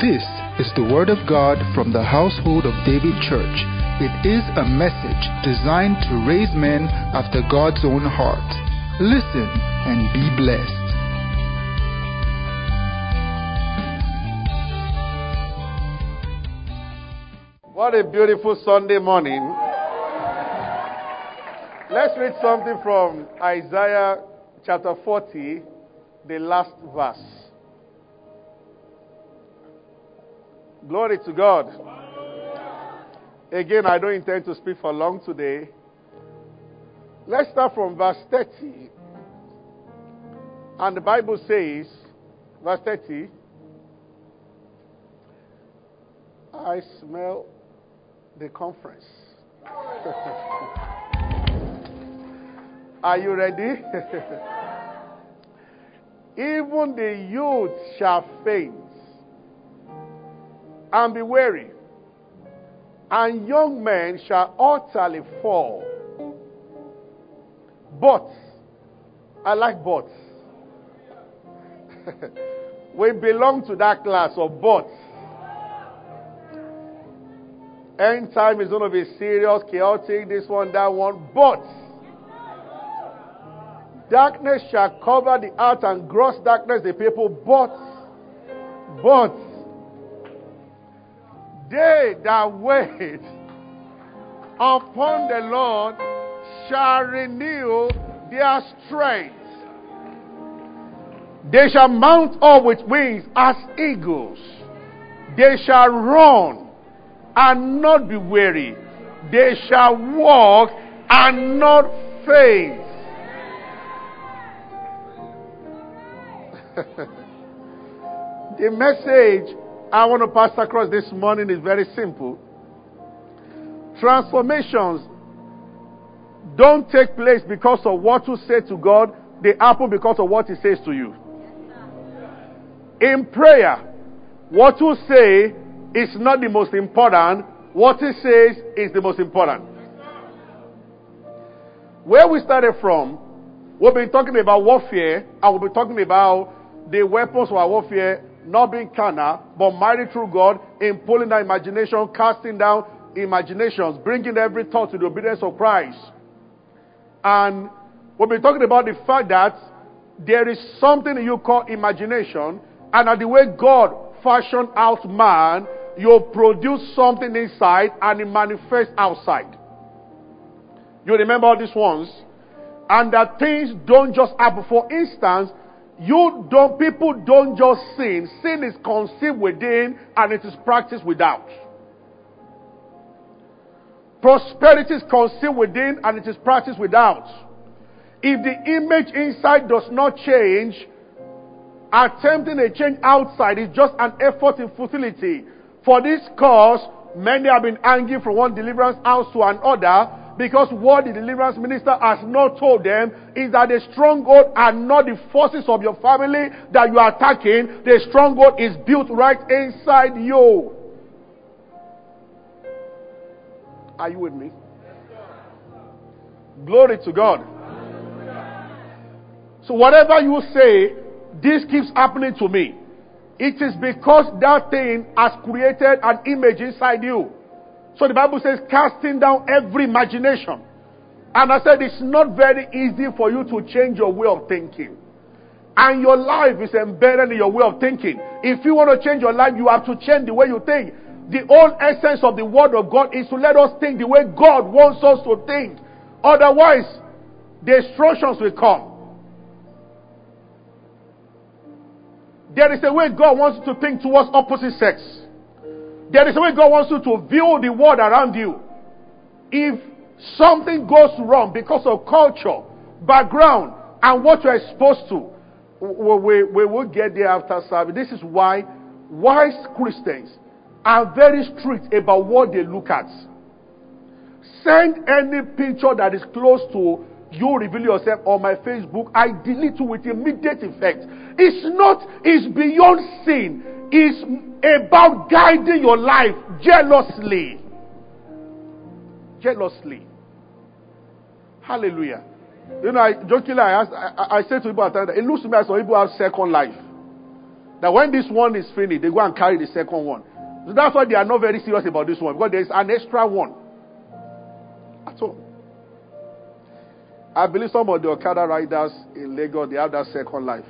This is the Word of God from the household of David Church. It is a message designed to raise men after God's own heart. Listen and be blessed. What a beautiful Sunday morning. Let's read something from Isaiah chapter 40, the last verse. Glory to God. Again, I don't intend to speak for long today. Let's start from verse 30. And the Bible says, verse 30, I smell the conference. Are you ready? Even the youth shall faint and be weary, and young men shall utterly fall. But, I like but. we belong to that class of but. End time is going to be serious, chaotic, this one, that one. But, darkness shall cover the earth and gross darkness the people. But, but, they that wait upon the Lord shall renew their strength. They shall mount up with wings as eagles. They shall run and not be weary. They shall walk and not faint. the message I want to pass across this morning is very simple. Transformations don't take place because of what you say to God, they happen because of what He says to you. In prayer, what you say is not the most important, what He says is the most important. Where we started from, we've been talking about warfare, and we'll be talking about the weapons of our warfare not being carnal, but mighty through God in pulling down imagination, casting down imaginations, bringing every thought to the obedience of Christ. And we've been talking about the fact that there is something you call imagination, and at the way God fashioned out man, you produce something inside and it manifests outside. You remember all these ones? And that things don't just happen. For instance, you don't, people don't just sin. Sin is conceived within and it is practiced without. Prosperity is conceived within and it is practiced without. If the image inside does not change, attempting a change outside is just an effort in futility. For this cause, many have been angry from one deliverance house to another because what the deliverance minister has not told them is that the stronghold are not the forces of your family that you are attacking. The stronghold is built right inside you. Are you with me? Glory to God. So, whatever you say, this keeps happening to me. It is because that thing has created an image inside you. So the Bible says, casting down every imagination. And I said, it's not very easy for you to change your way of thinking. And your life is embedded in your way of thinking. If you want to change your life, you have to change the way you think. The whole essence of the Word of God is to let us think the way God wants us to think. Otherwise, destructions will come. There is a way God wants you to think towards opposite sex. There is a way God wants you to view the world around you. If something goes wrong because of culture, background, and what you're exposed to, we, we, will get there after service. This is why wise Christians are very strict about what they look at. Send any picture that is close to you reveal yourself on my Facebook, I delete you with immediate effect. It's not, it's beyond sin. It's about guiding your life jealously. Jealously. Hallelujah. You know, I jokingly I asked, I, I say to people at times, it looks to me as though people have second life. That when this one is finished, they go and carry the second one. So that's why they are not very serious about this one because there is an extra one. At all. I believe some of the Okada riders in Lagos they have that second life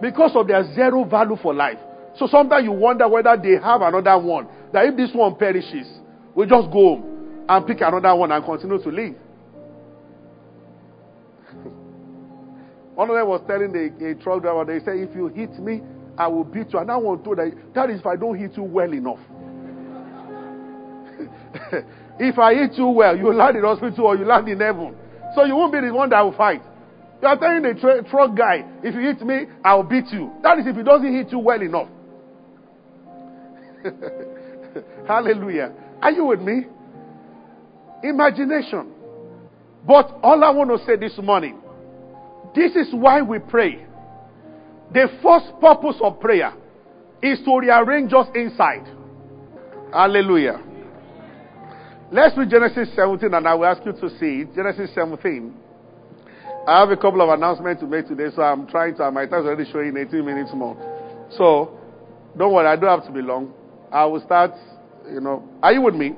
because of their zero value for life. So sometimes you wonder whether they have another one. That if this one perishes, we just go home and pick another one and continue to live. one of them was telling the a truck driver, they said, if you hit me, I will beat you. And that one told that, that is if I don't hit you well enough. if I hit you well, you land in hospital or you land in heaven. So you won't be the one that will fight. You are telling the tra- truck guy, if you hit me, I'll beat you. That is if he doesn't hit you well enough. Hallelujah. Are you with me? Imagination. But all I want to say this morning, this is why we pray. The first purpose of prayer is to rearrange us inside. Hallelujah. Let's read Genesis 17 and I will ask you to see. Genesis 17. I have a couple of announcements to make today, so I'm trying to. My time's already showing 18 minutes more. So, don't worry, I don't have to be long. I will start, you know. Are you with me?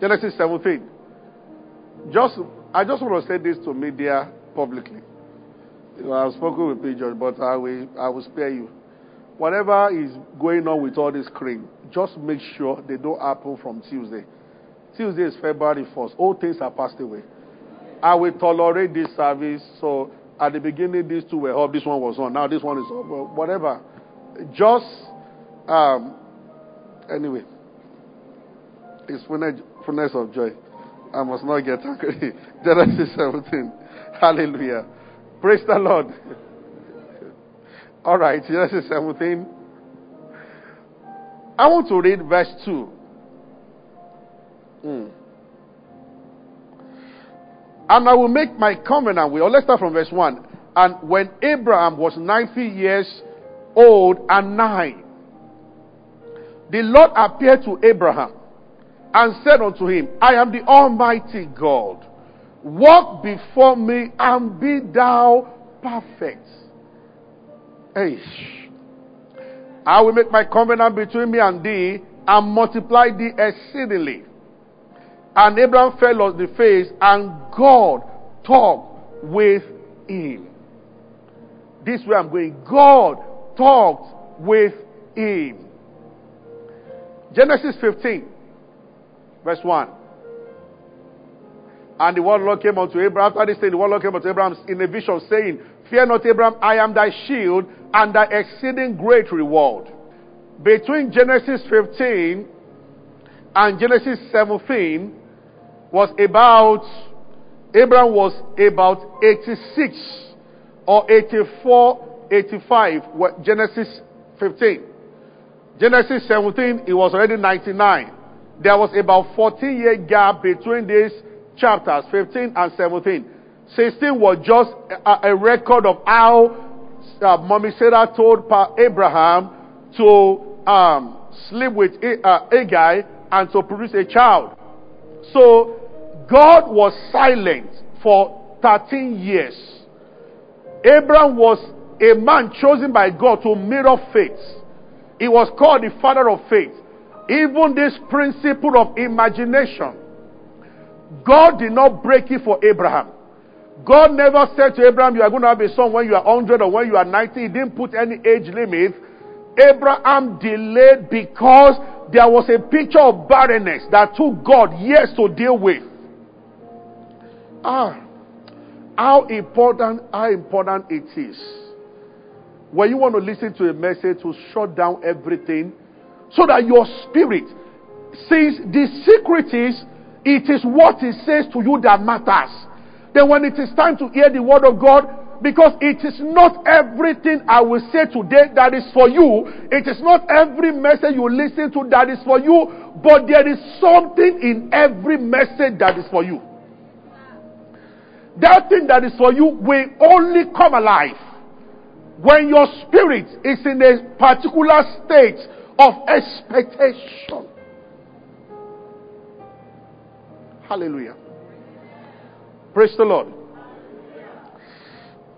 Genesis 17. Just, I just want to say this to media publicly. You know, I've spoken with P. George, but I will, I will spare you. Whatever is going on with all this cream, just make sure they don't happen from Tuesday. Tuesday is February 1st. All things are passed away. I will tolerate this service. So at the beginning, these two were up, this one was on. Now this one is over. Whatever. Just, um, anyway, it's fullness of joy. I must not get angry. Genesis 17. Hallelujah. Praise the Lord. All right, Genesis 17. I want to read verse 2. Mm. And I will make my covenant with, or let's start from verse 1. And when Abraham was 90 years old and nine, the Lord appeared to Abraham and said unto him, I am the Almighty God. Walk before me and be thou perfect. Hey, I will make my covenant between me and thee and multiply thee exceedingly. And Abraham fell on the face, and God talked with him. This way I'm going. God talked with him. Genesis 15, verse 1. And the word Lord came unto Abraham. After this thing, the word Lord came unto Abraham in a vision, saying, Fear not, Abraham, I am thy shield and thy exceeding great reward. Between Genesis 15 and Genesis 17, was about, Abraham was about 86 or 84, 85, Genesis 15. Genesis 17, it was already 99. There was about 14 year gap between these chapters, 15 and 17. 16 was just a, a record of how uh, Mommy Sarah told pa Abraham to um, sleep with uh, guy and to produce a child. So God was silent for 13 years. Abraham was a man chosen by God to mirror faith. He was called the father of faith. Even this principle of imagination, God did not break it for Abraham. God never said to Abraham, You are going to have a son when you are 100 or when you are 90. He didn't put any age limit. Abraham delayed because there was a picture of barrenness that took God years to deal with. Ah, how important, how important it is when you want to listen to a message to shut down everything so that your spirit sees the secret is it is what it says to you that matters. Then when it is time to hear the word of God, because it is not everything I will say today that is for you. It is not every message you listen to that is for you. But there is something in every message that is for you. That thing that is for you will only come alive when your spirit is in a particular state of expectation. Hallelujah. Praise the Lord.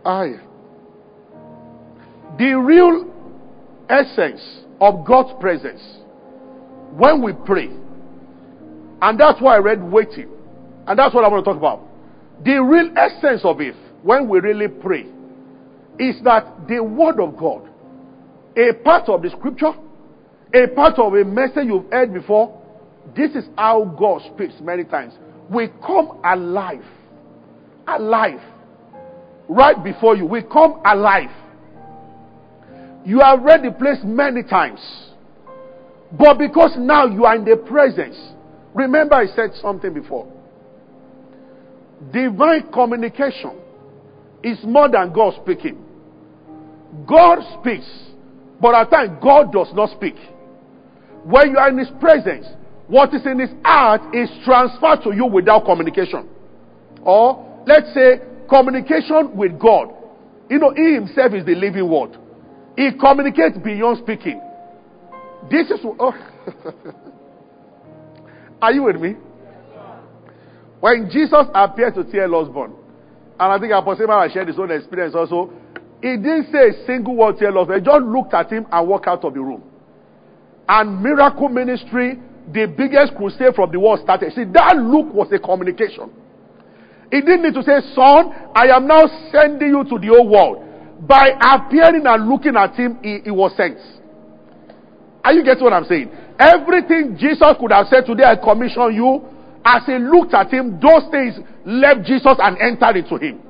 I. The real essence of God's presence when we pray. And that's why I read waiting. And that's what I want to talk about. The real essence of it, when we really pray, is that the Word of God, a part of the scripture, a part of a message you've heard before, this is how God speaks many times. We come alive. Alive. Right before you. We come alive. You have read the place many times. But because now you are in the presence, remember I said something before. Divine communication is more than God speaking. God speaks, but at times God does not speak. When you are in His presence, what is in His heart is transferred to you without communication. Or, let's say, communication with God. You know, He Himself is the living word. He communicates beyond speaking. This is. Oh. Are you with me? When Jesus appeared to T.L. Osborn, and I think Apostle Mara shared his own experience also, he didn't say a single word to T.L. Osborn. He just looked at him and walked out of the room. And miracle ministry, the biggest crusade from the world started. See, that look was a communication. He didn't need to say, Son, I am now sending you to the old world. By appearing and looking at him, he, he was sent. Are you getting what I'm saying? Everything Jesus could have said today, I commission you. As he looked at him, those things left Jesus and entered into him.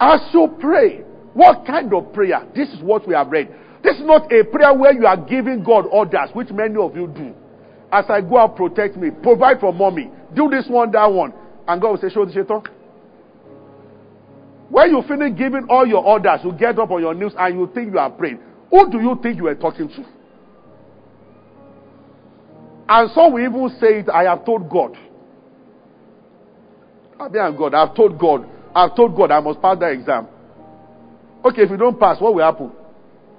As you pray, what kind of prayer? This is what we have read. This is not a prayer where you are giving God orders, which many of you do. As I go out, protect me, provide for mommy, do this one, that one. And God will say, Show the shaitan. When you finish giving all your orders, you get up on your knees and you think you are praying. Who do you think you are talking to? And some will even say it, I have told God. I mean, I'm God, I've told God. I've told God I must pass that exam. Okay, if you don't pass, what will happen?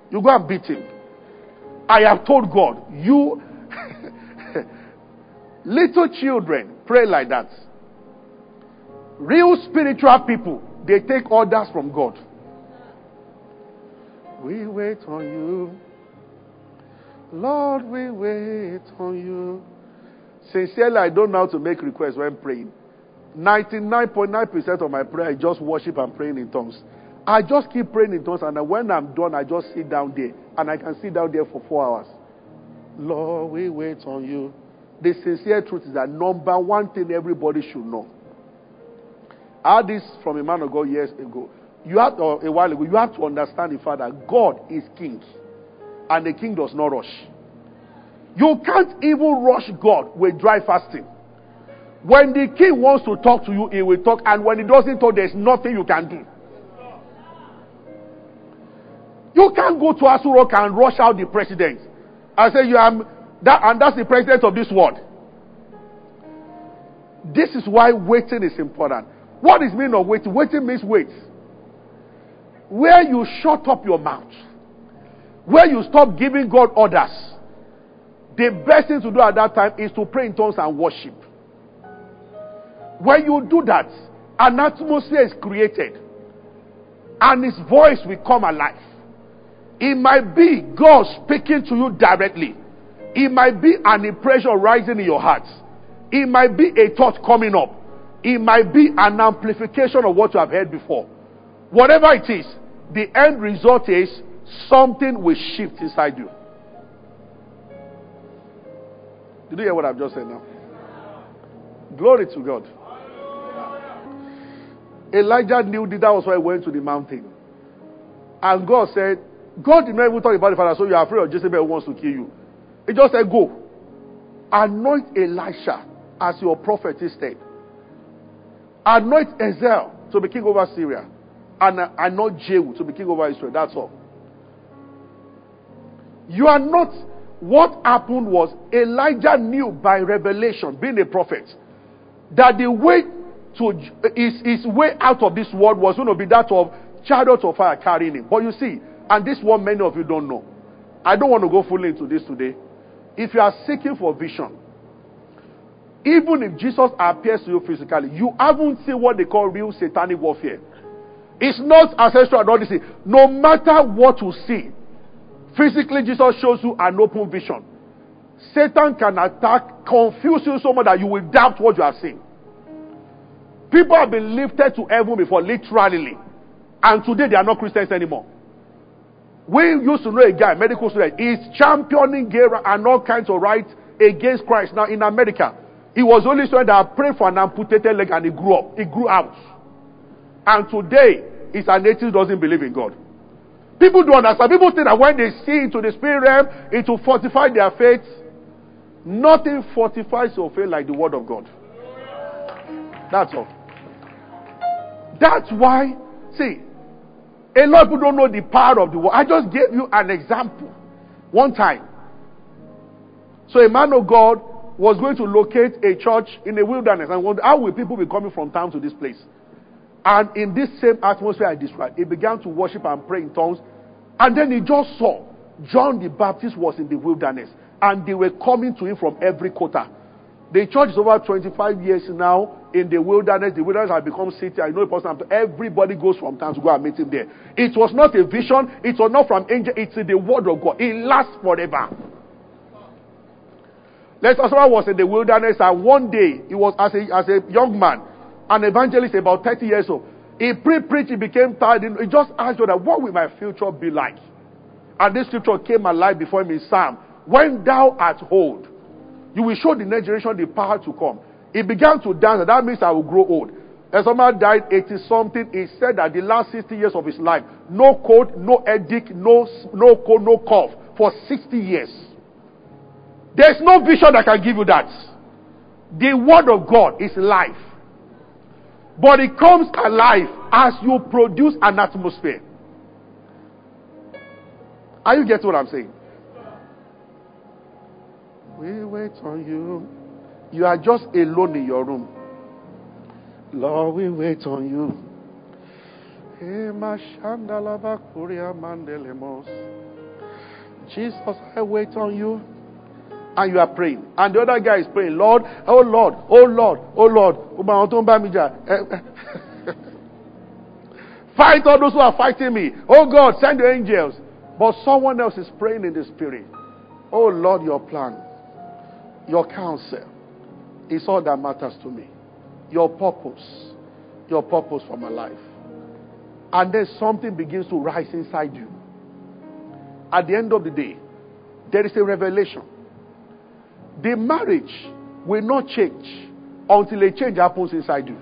You go and beat him. I have told God, you little children pray like that. Real spiritual people, they take orders from God. We wait on you. Lord, we wait on you. Sincerely, I don't know how to make requests when praying. 99.9% of my prayer is just worship and praying in tongues. I just keep praying in tongues, and when I'm done, I just sit down there. And I can sit down there for four hours. Lord, we wait on you. The sincere truth is that number one thing everybody should know. I this from a man of God years ago. You have to, a while ago, you have to understand the fact that God is king. And the king does not rush. You can't even rush God with dry fasting. When the king wants to talk to you, he will talk. And when he doesn't talk, there's nothing you can do. You can't go to Aso Rock and rush out the president and say you am that and that's the president of this world. This is why waiting is important. What is mean of waiting? Waiting means wait. Where you shut up your mouth, where you stop giving God orders, the best thing to do at that time is to pray in tongues and worship. When you do that, an atmosphere is created and his voice will come alive. It might be God speaking to you directly. It might be an impression rising in your heart. It might be a thought coming up. It might be an amplification of what you have heard before. Whatever it is, the end result is something will shift inside you. Did you hear what I've just said now? Glory to God. Elijah knew that, that was why he went to the mountain. And God said, God did not even talk about the father, so you are afraid of Jezebel who wants to kill you. He just said, Go. Anoint Elisha as your prophet instead. Anoint Hazael to be king over Syria. And anoint Jehu to be king over Israel. That's all. You are not. What happened was Elijah knew by revelation, being a prophet, that the way to his, his way out of this world was going to be that of chariots of fire carrying him. But you see, and this one many of you don't know. I don't want to go fully into this today. If you are seeking for vision, even if Jesus appears to you physically, you haven't seen what they call real satanic warfare. It's not ancestral audacity. No matter what you see, Physically, Jesus shows you an open vision. Satan can attack, confuse you so much that you will doubt what you are seeing. People have been lifted to heaven before, literally. And today they are not Christians anymore. We used to know a guy, medical student, he's championing gay and all kinds of rights against Christ now in America. He was only student that prayed for an amputated leg and he grew up. He grew out. And today, he's an atheist doesn't believe in God. People don't understand. People think that when they see into the spirit realm, it will fortify their faith. Nothing fortifies your faith like the word of God. That's all. That's why, see, a lot of people don't know the power of the word. I just gave you an example one time. So a man of God was going to locate a church in the wilderness and how will people be coming from town to this place? And in this same atmosphere I described, he began to worship and pray in tongues. And then he just saw John the Baptist was in the wilderness and they were coming to him from every quarter. The church is over 25 years now in the wilderness. The wilderness has become city. I know a person. Everybody goes from town to go and meet him there. It was not a vision. It was not from angel. It's the word of God. It lasts forever. Let's husband was in the wilderness, and one day he was as a as a young man, an evangelist about 30 years old. He pre-preached, he became tired. He just asked God, "What will my future be like?" And this scripture came alive before him in Psalm. When thou art old, you will show the next generation the power to come. He began to dance, and that means I will grow old. And someone died 80 something, he said that the last 60 years of his life, no cold, no headache, no, no cold, no cough for 60 years. There's no vision that can give you that. The word of God is life. But it comes alive as you produce an atmosphere. Are you getting what I'm saying? We wait on you. You are just alone in your room. Lord, we wait on you. Jesus, I wait on you. And you are praying. And the other guy is praying, Lord, oh Lord, oh Lord, oh Lord. Eh, eh. Fight all those who are fighting me. Oh God, send your angels. But someone else is praying in the spirit. Oh Lord, your plan. Your counsel is all that matters to me. Your purpose. Your purpose for my life. And then something begins to rise inside you. At the end of the day, there is a revelation. The marriage will not change until a change happens inside you.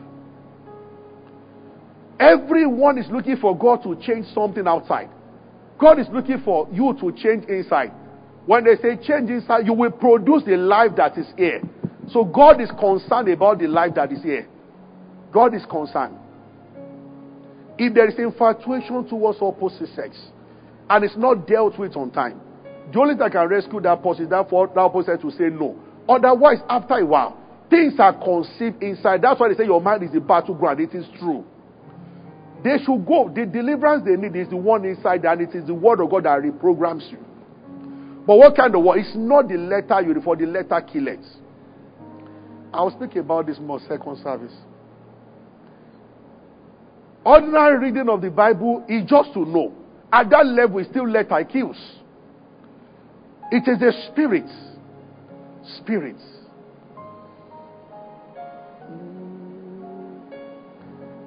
Everyone is looking for God to change something outside. God is looking for you to change inside. When they say change inside, you will produce the life that is here. So God is concerned about the life that is here. God is concerned. If there is infatuation towards opposite sex and it's not dealt with on time, the only that can rescue that person is that for that opposite to say no. Otherwise, after a while, things are conceived inside. That's why they say your mind is the battleground. It is true. They should go. The deliverance they need is the one inside, and it is the word of God that reprograms you. But what kind of word? It's not the letter you for the letter killers. I'll speak about this more second service. Ordinary reading of the Bible is just to know. At that level, it's still letter kills. It is the spirit. Spirits.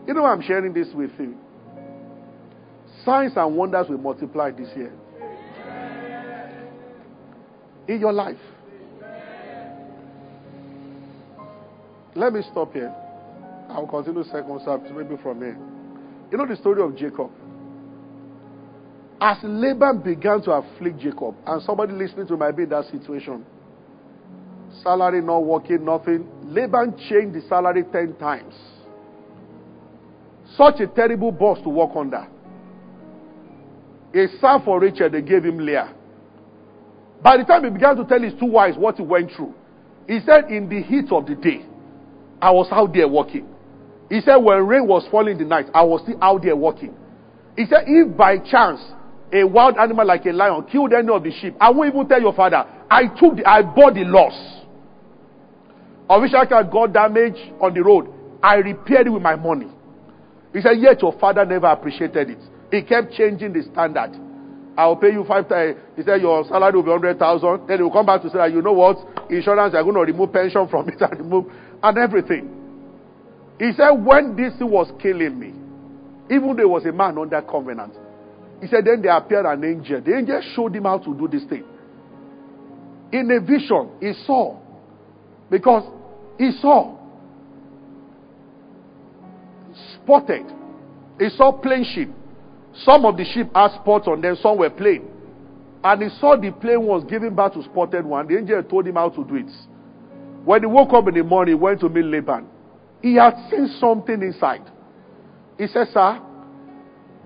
You know I'm sharing this with you. Signs and wonders will multiply this year in your life. Let me stop here. I'll continue second service maybe from here. You know the story of Jacob. As Laban began to afflict Jacob, and somebody listening to might be in that situation, salary not working, nothing. Laban changed the salary ten times. Such a terrible boss to work under. A son for Rachel, they gave him Leah. By the time he began to tell his two wives what he went through, he said, In the heat of the day, I was out there working. He said, When rain was falling in the night, I was still out there working. He said, If by chance a wild animal like a lion killed any of the sheep, I won't even tell your father. I took the, I bought the loss. Official car got damage on the road. I repaired it with my money. He said, Yet your father never appreciated it. He kept changing the standard. I'll pay you five times. He said your salary will be hundred thousand. Then he will come back to say, you know what? Insurance, are going to remove pension from it and remove and everything. He said when this was killing me, even though there was a man under covenant, he said then there appeared an angel. The angel showed him how to do this thing. In a vision, he saw because he saw spotted. He saw plain sheep some of the sheep had spots on them, some were plain. And he saw the plain ones giving back to spotted one. The angel told him how to do it. When he woke up in the morning, he went to meet Laban. He had seen something inside. He said, Sir,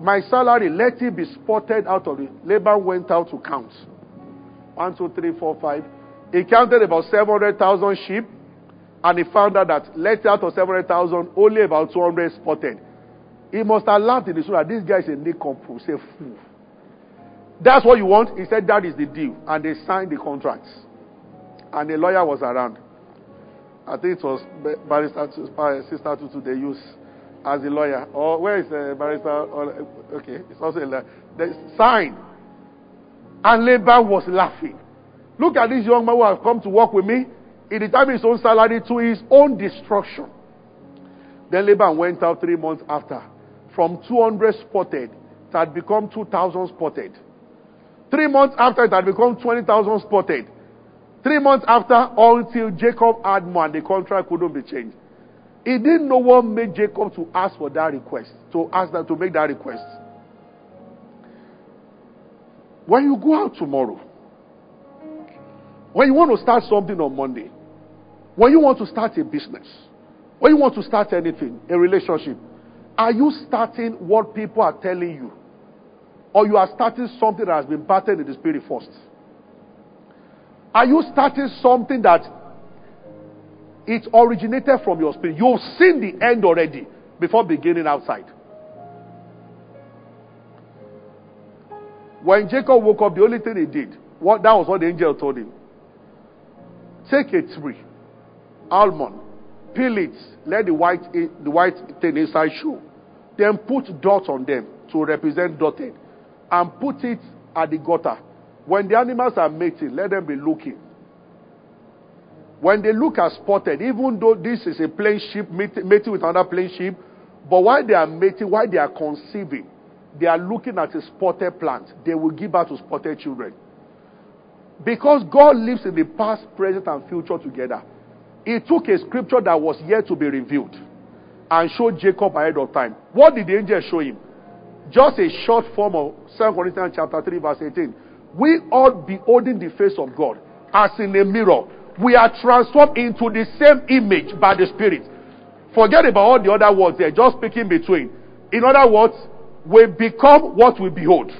my salary, let it be spotted out of it. Laban went out to count. One, two, three, four, five. He counted about 700,000 sheep. And he found out that let out of 700,000, only about 200 spotted. He must have laughed in the soul that this guy is a nincompoop, say fool. That's what you want? He said that is the deal. And they signed the contract. And the lawyer was around. I think it was Barrister uh, Sister Tutu they use as a lawyer. Or where is uh, Barrister? Okay, it's also a lawyer. They signed. And Laban was laughing. Look at this young man who has come to work with me. He determined his own salary to his own destruction. Then Laban went out three months after from 200 spotted, it had become 2,000 spotted. Three months after, it had become 20,000 spotted. Three months after, until Jacob had more the contract couldn't be changed. He didn't know what made Jacob to ask for that request, to ask that to make that request. When you go out tomorrow, when you want to start something on Monday, when you want to start a business, when you want to start anything, a relationship, are you starting what people are telling you? Or you are starting something that has been battered in the spirit first? Are you starting something that it originated from your spirit? You've seen the end already before beginning outside. When Jacob woke up, the only thing he did, what, that was what the angel told him. Take a tree, almond, peel it, let the white, the white thing inside show. Then put dots on them to represent dotted. And put it at the gutter. When the animals are mating, let them be looking. When they look as spotted, even though this is a plain sheep mating with another plain sheep, but while they are mating, while they are conceiving, they are looking at a spotted plant. They will give birth to spotted children. Because God lives in the past, present, and future together, He took a scripture that was yet to be revealed and showed Jacob ahead of time. What did the angel show him? Just a short form of 2 Corinthians chapter 3, verse 18. We all beholding the face of God as in a mirror. We are transformed into the same image by the Spirit. Forget about all the other words there, just speaking between. In other words, we become what we behold.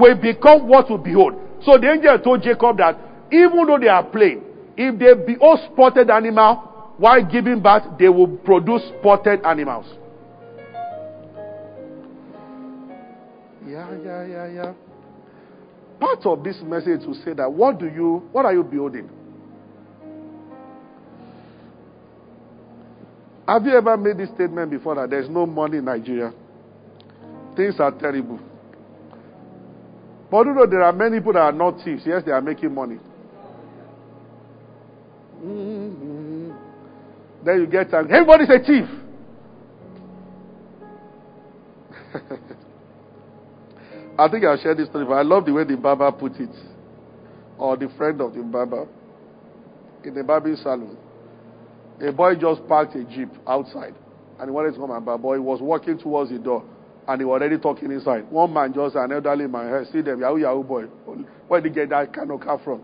We become what we behold. So the angel told Jacob that even though they are plain, if they behold spotted animal, while giving birth, they will produce spotted animals. Yeah, yeah, yeah, yeah. Part of this message will say that what do you, what are you building? Have you ever made this statement before that there's no money in Nigeria? Things are terrible. But you know there are many people that are not thieves. Yes, they are making money. Mm-hmm. Then you get angry. Everybody's a thief. I think I'll share this story, but I love the way the barber put it. Or the friend of the barber. In the barbering salon. A boy just parked a jeep outside. And he wanted to come and. Boy, he was walking towards the door. And he was already talking inside. One man just, an elderly man, eh, see them, Yahoo Yahoo boy. Where did he get that kind of car from?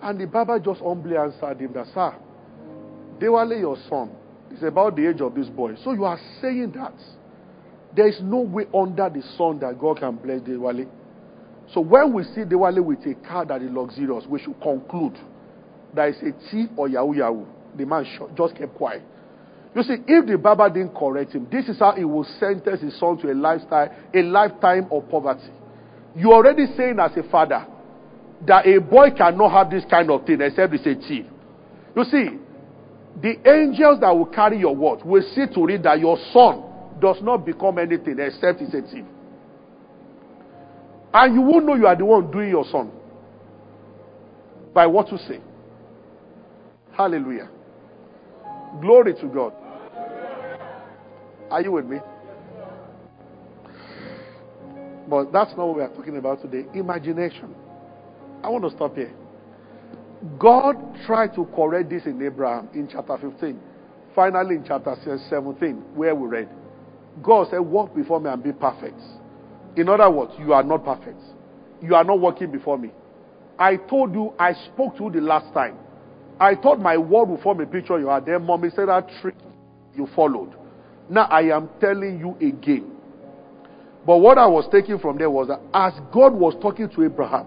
And the barber just humbly answered him that, Sir, they Dewale, your son, is about the age of this boy. So you are saying that there is no way under the sun that God can bless Dewale. So when we see Dewale with a car that is luxurious, we should conclude that is a thief or Yahoo Yahoo. The man just kept quiet. You see, if the Baba didn't correct him, this is how he will sentence his son to a lifestyle, a lifetime of poverty. You're already saying as a father that a boy cannot have this kind of thing except he's a thief. You see, the angels that will carry your word will see to it that your son does not become anything except he's a thief. And you won't know you are the one doing your son by what you say. Hallelujah. Glory to God. Are you with me? But that's not what we are talking about today. Imagination. I want to stop here. God tried to correct this in Abraham in chapter 15. Finally, in chapter 17, where we read, God said, Walk before me and be perfect. In other words, you are not perfect. You are not walking before me. I told you, I spoke to you the last time. I thought my word would form a picture you had. Then mommy said that trick you followed. Now I am telling you again. But what I was taking from there was that as God was talking to Abraham,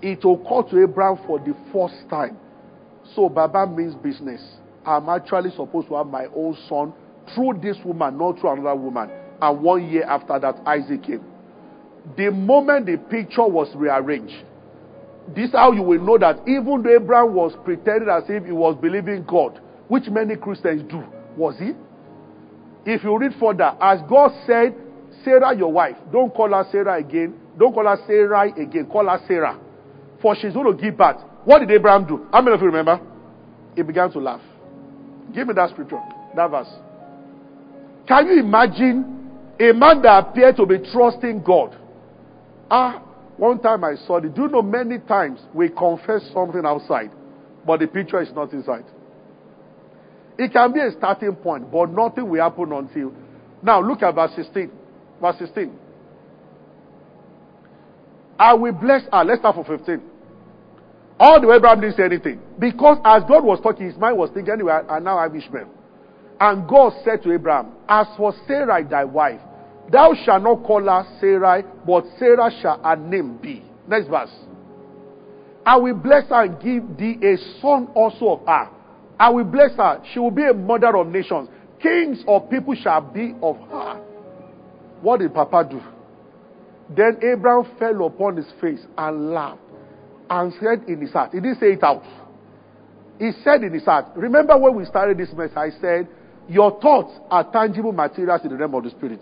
it occurred to Abraham for the first time. So Baba means business. I'm actually supposed to have my own son through this woman, not through another woman. And one year after that, Isaac came. The moment the picture was rearranged, this is how you will know that even though Abraham was pretending as if he was believing God, which many Christians do, was he? If you read further, as God said, Sarah, your wife, don't call her Sarah again. Don't call her Sarah again. Call her Sarah. For she's going to give birth. What did Abraham do? How many of you remember? He began to laugh. Give me that scripture, that verse. Can you imagine a man that appeared to be trusting God? Ah, one time I saw it. Do you know many times we confess something outside, but the picture is not inside? It can be a starting point, but nothing will happen until. Now look at verse 16. Verse 16. I will bless her. Let's start from 15. All the way Abraham didn't say anything. Because as God was talking, his mind was thinking, anyway, I now have Ishmael. And God said to Abraham, As for Sarai, thy wife, thou shalt not call her Sarai, but Sarah shall her name be. Next verse. I will bless her and give thee a son also of her. I will bless her. She will be a mother of nations. Kings of people shall be of her. What did Papa do? Then Abraham fell upon his face and laughed and said in his heart, he didn't say it out. He said in his heart, remember when we started this mess, I said, your thoughts are tangible materials in the realm of the spirit.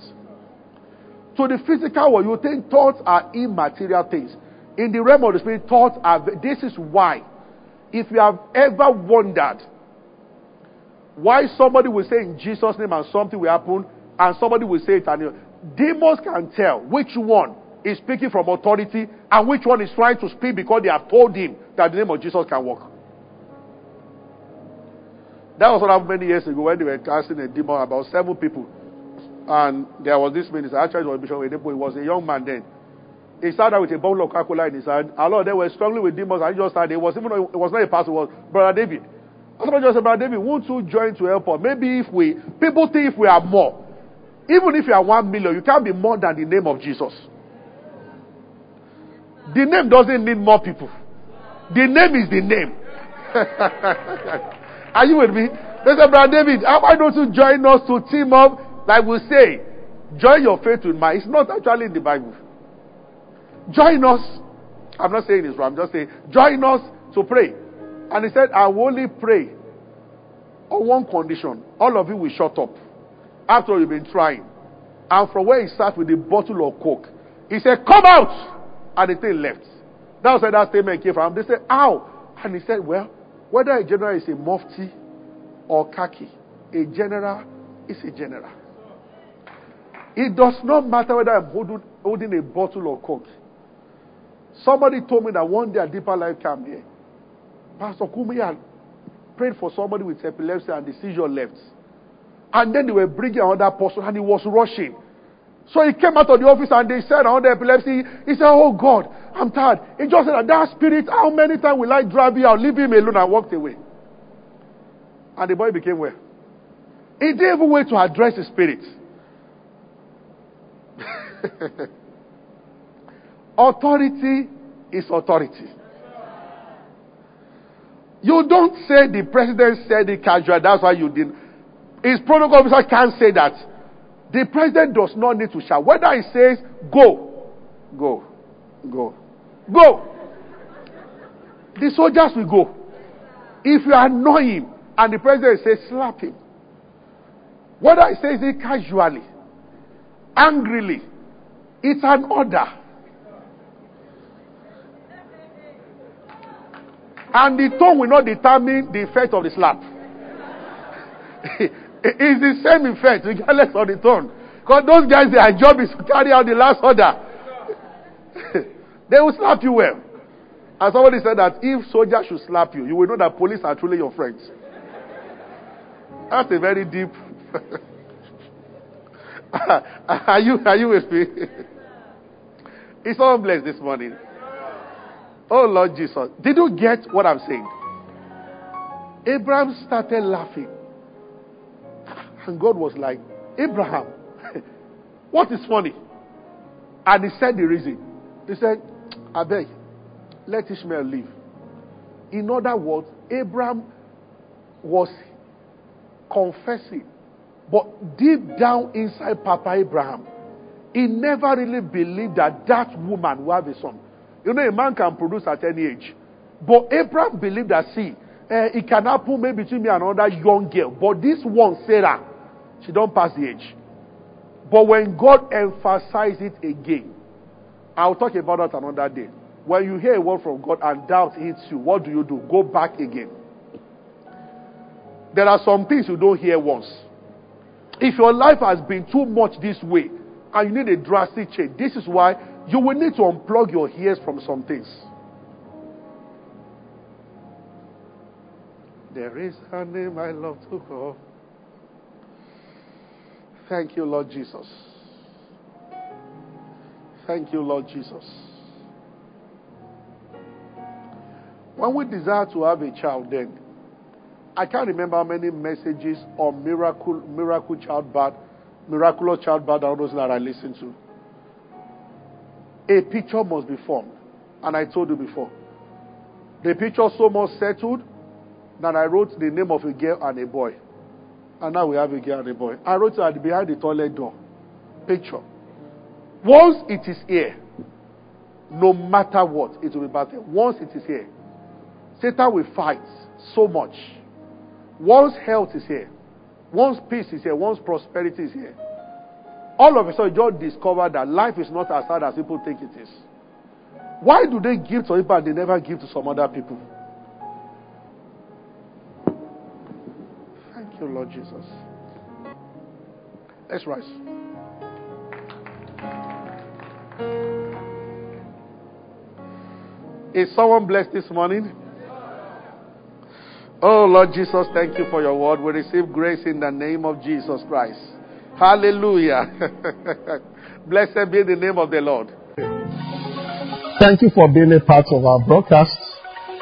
So the physical world, you think thoughts are immaterial things. In the realm of the spirit, thoughts are, this is why. If you have ever wondered why somebody will say in Jesus' name and something will happen, and somebody will say it and demons can tell which one is speaking from authority and which one is trying to speak because they have told him that the name of Jesus can work. That was what happened many years ago when they were casting a demon about seven people. And there was this minister, actually it was Bishop Oyedepo, he was a young man then. He started with a bottle of Coca-Cola in his hand. A lot they were struggling with demons and he just started. It was even it was not a pastor, it was Brother David. Somebody just said, Brother David, won't you join to help us? Maybe if we people think if we are more. Even if you are one million, you can't be more than the name of Jesus. The name doesn't need more people. The name is the name. are you with me? They said, Brother David, why don't you join us to team up? Like we say, join your faith with mine. It's not actually in the Bible. Join us. I'm not saying this wrong. I'm just saying, join us to pray. And he said, I will only pray on one condition. All of you will shut up. After you've been trying. And from where he sat with the bottle of coke, he said, Come out! And the thing left. That was where that statement came from. They said, Ow! And he said, Well, whether a general is a mufti or khaki, a general is a general. It does not matter whether I'm holding, holding a bottle of coke. Somebody told me that one day a deeper life came here. Pastor Kumuyi had prayed for somebody with epilepsy and the seizure left. And then they were bringing another person and he was rushing. So he came out of the office and they said on the epilepsy, he said, Oh God, I'm tired. He just said that, spirit, how many times will I drive you out? Leave him alone and walked away. And the boy became well. He didn't even wait to address the spirit. authority is authority. You don't say the president said it casual, that's why you didn't. His protocol officer can't say that. The president does not need to shout. Whether he says, go, go, go, go, the soldiers will go. If you annoy him and the president says, slap him. Whether he says it casually, angrily, it's an order. And the tone will not determine the effect of the slap. it's the same effect, regardless of the tone. Because those guys, their job is to carry out the last order. they will slap you well. And somebody said that if soldiers should slap you, you will know that police are truly your friends. That's a very deep. are you are you with me? It's all blessed this morning. Oh Lord Jesus. Did you get what I'm saying? Abraham started laughing. And God was like, Abraham, what is funny? And he said the reason. He said, I beg, let Ishmael live. In other words, Abraham was confessing, but deep down inside Papa Abraham, he never really believed that that woman will have a son. You know, a man can produce at any age. But Abraham believed that, see, uh, it can happen maybe between me and another young girl. But this one, Sarah, she don't pass the age. But when God emphasized it again, I'll talk about that another day. When you hear a word from God and doubt hits you, what do you do? Go back again. There are some things you don't hear once. If your life has been too much this way and you need a drastic change, this is why you will need to unplug your ears from some things. There is a name I love to call. Thank you, Lord Jesus. Thank you, Lord Jesus. When we desire to have a child, then I can't remember how many messages on miracle, miracle child, childbirth, miraculous childbirth, all those that I listened to. A picture must be formed, and I told you before. The picture so much settled that I wrote the name of a girl and a boy. And now we have a girl and a boy. I wrote at behind the toilet door. Picture. Once it is here, no matter what, it will be battle. Once it is here, Satan will fight so much. Once health is here, once peace is here, once prosperity is here, all of a sudden you just discover that life is not as hard as people think it is. Why do they give to people and they never give to some other people? Lord Jesus. Let's rise. Is someone blessed this morning? Oh, Lord Jesus, thank you for your word. We receive grace in the name of Jesus Christ. Hallelujah. Blessed be the name of the Lord. Thank you for being a part of our broadcast.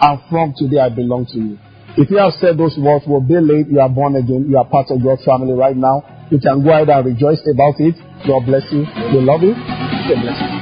and from today I belong to you. If you have said those words, will be late, you are born again, you are part of God's family right now. You can go ahead and rejoice about it. God bless you. We love you. God bless you.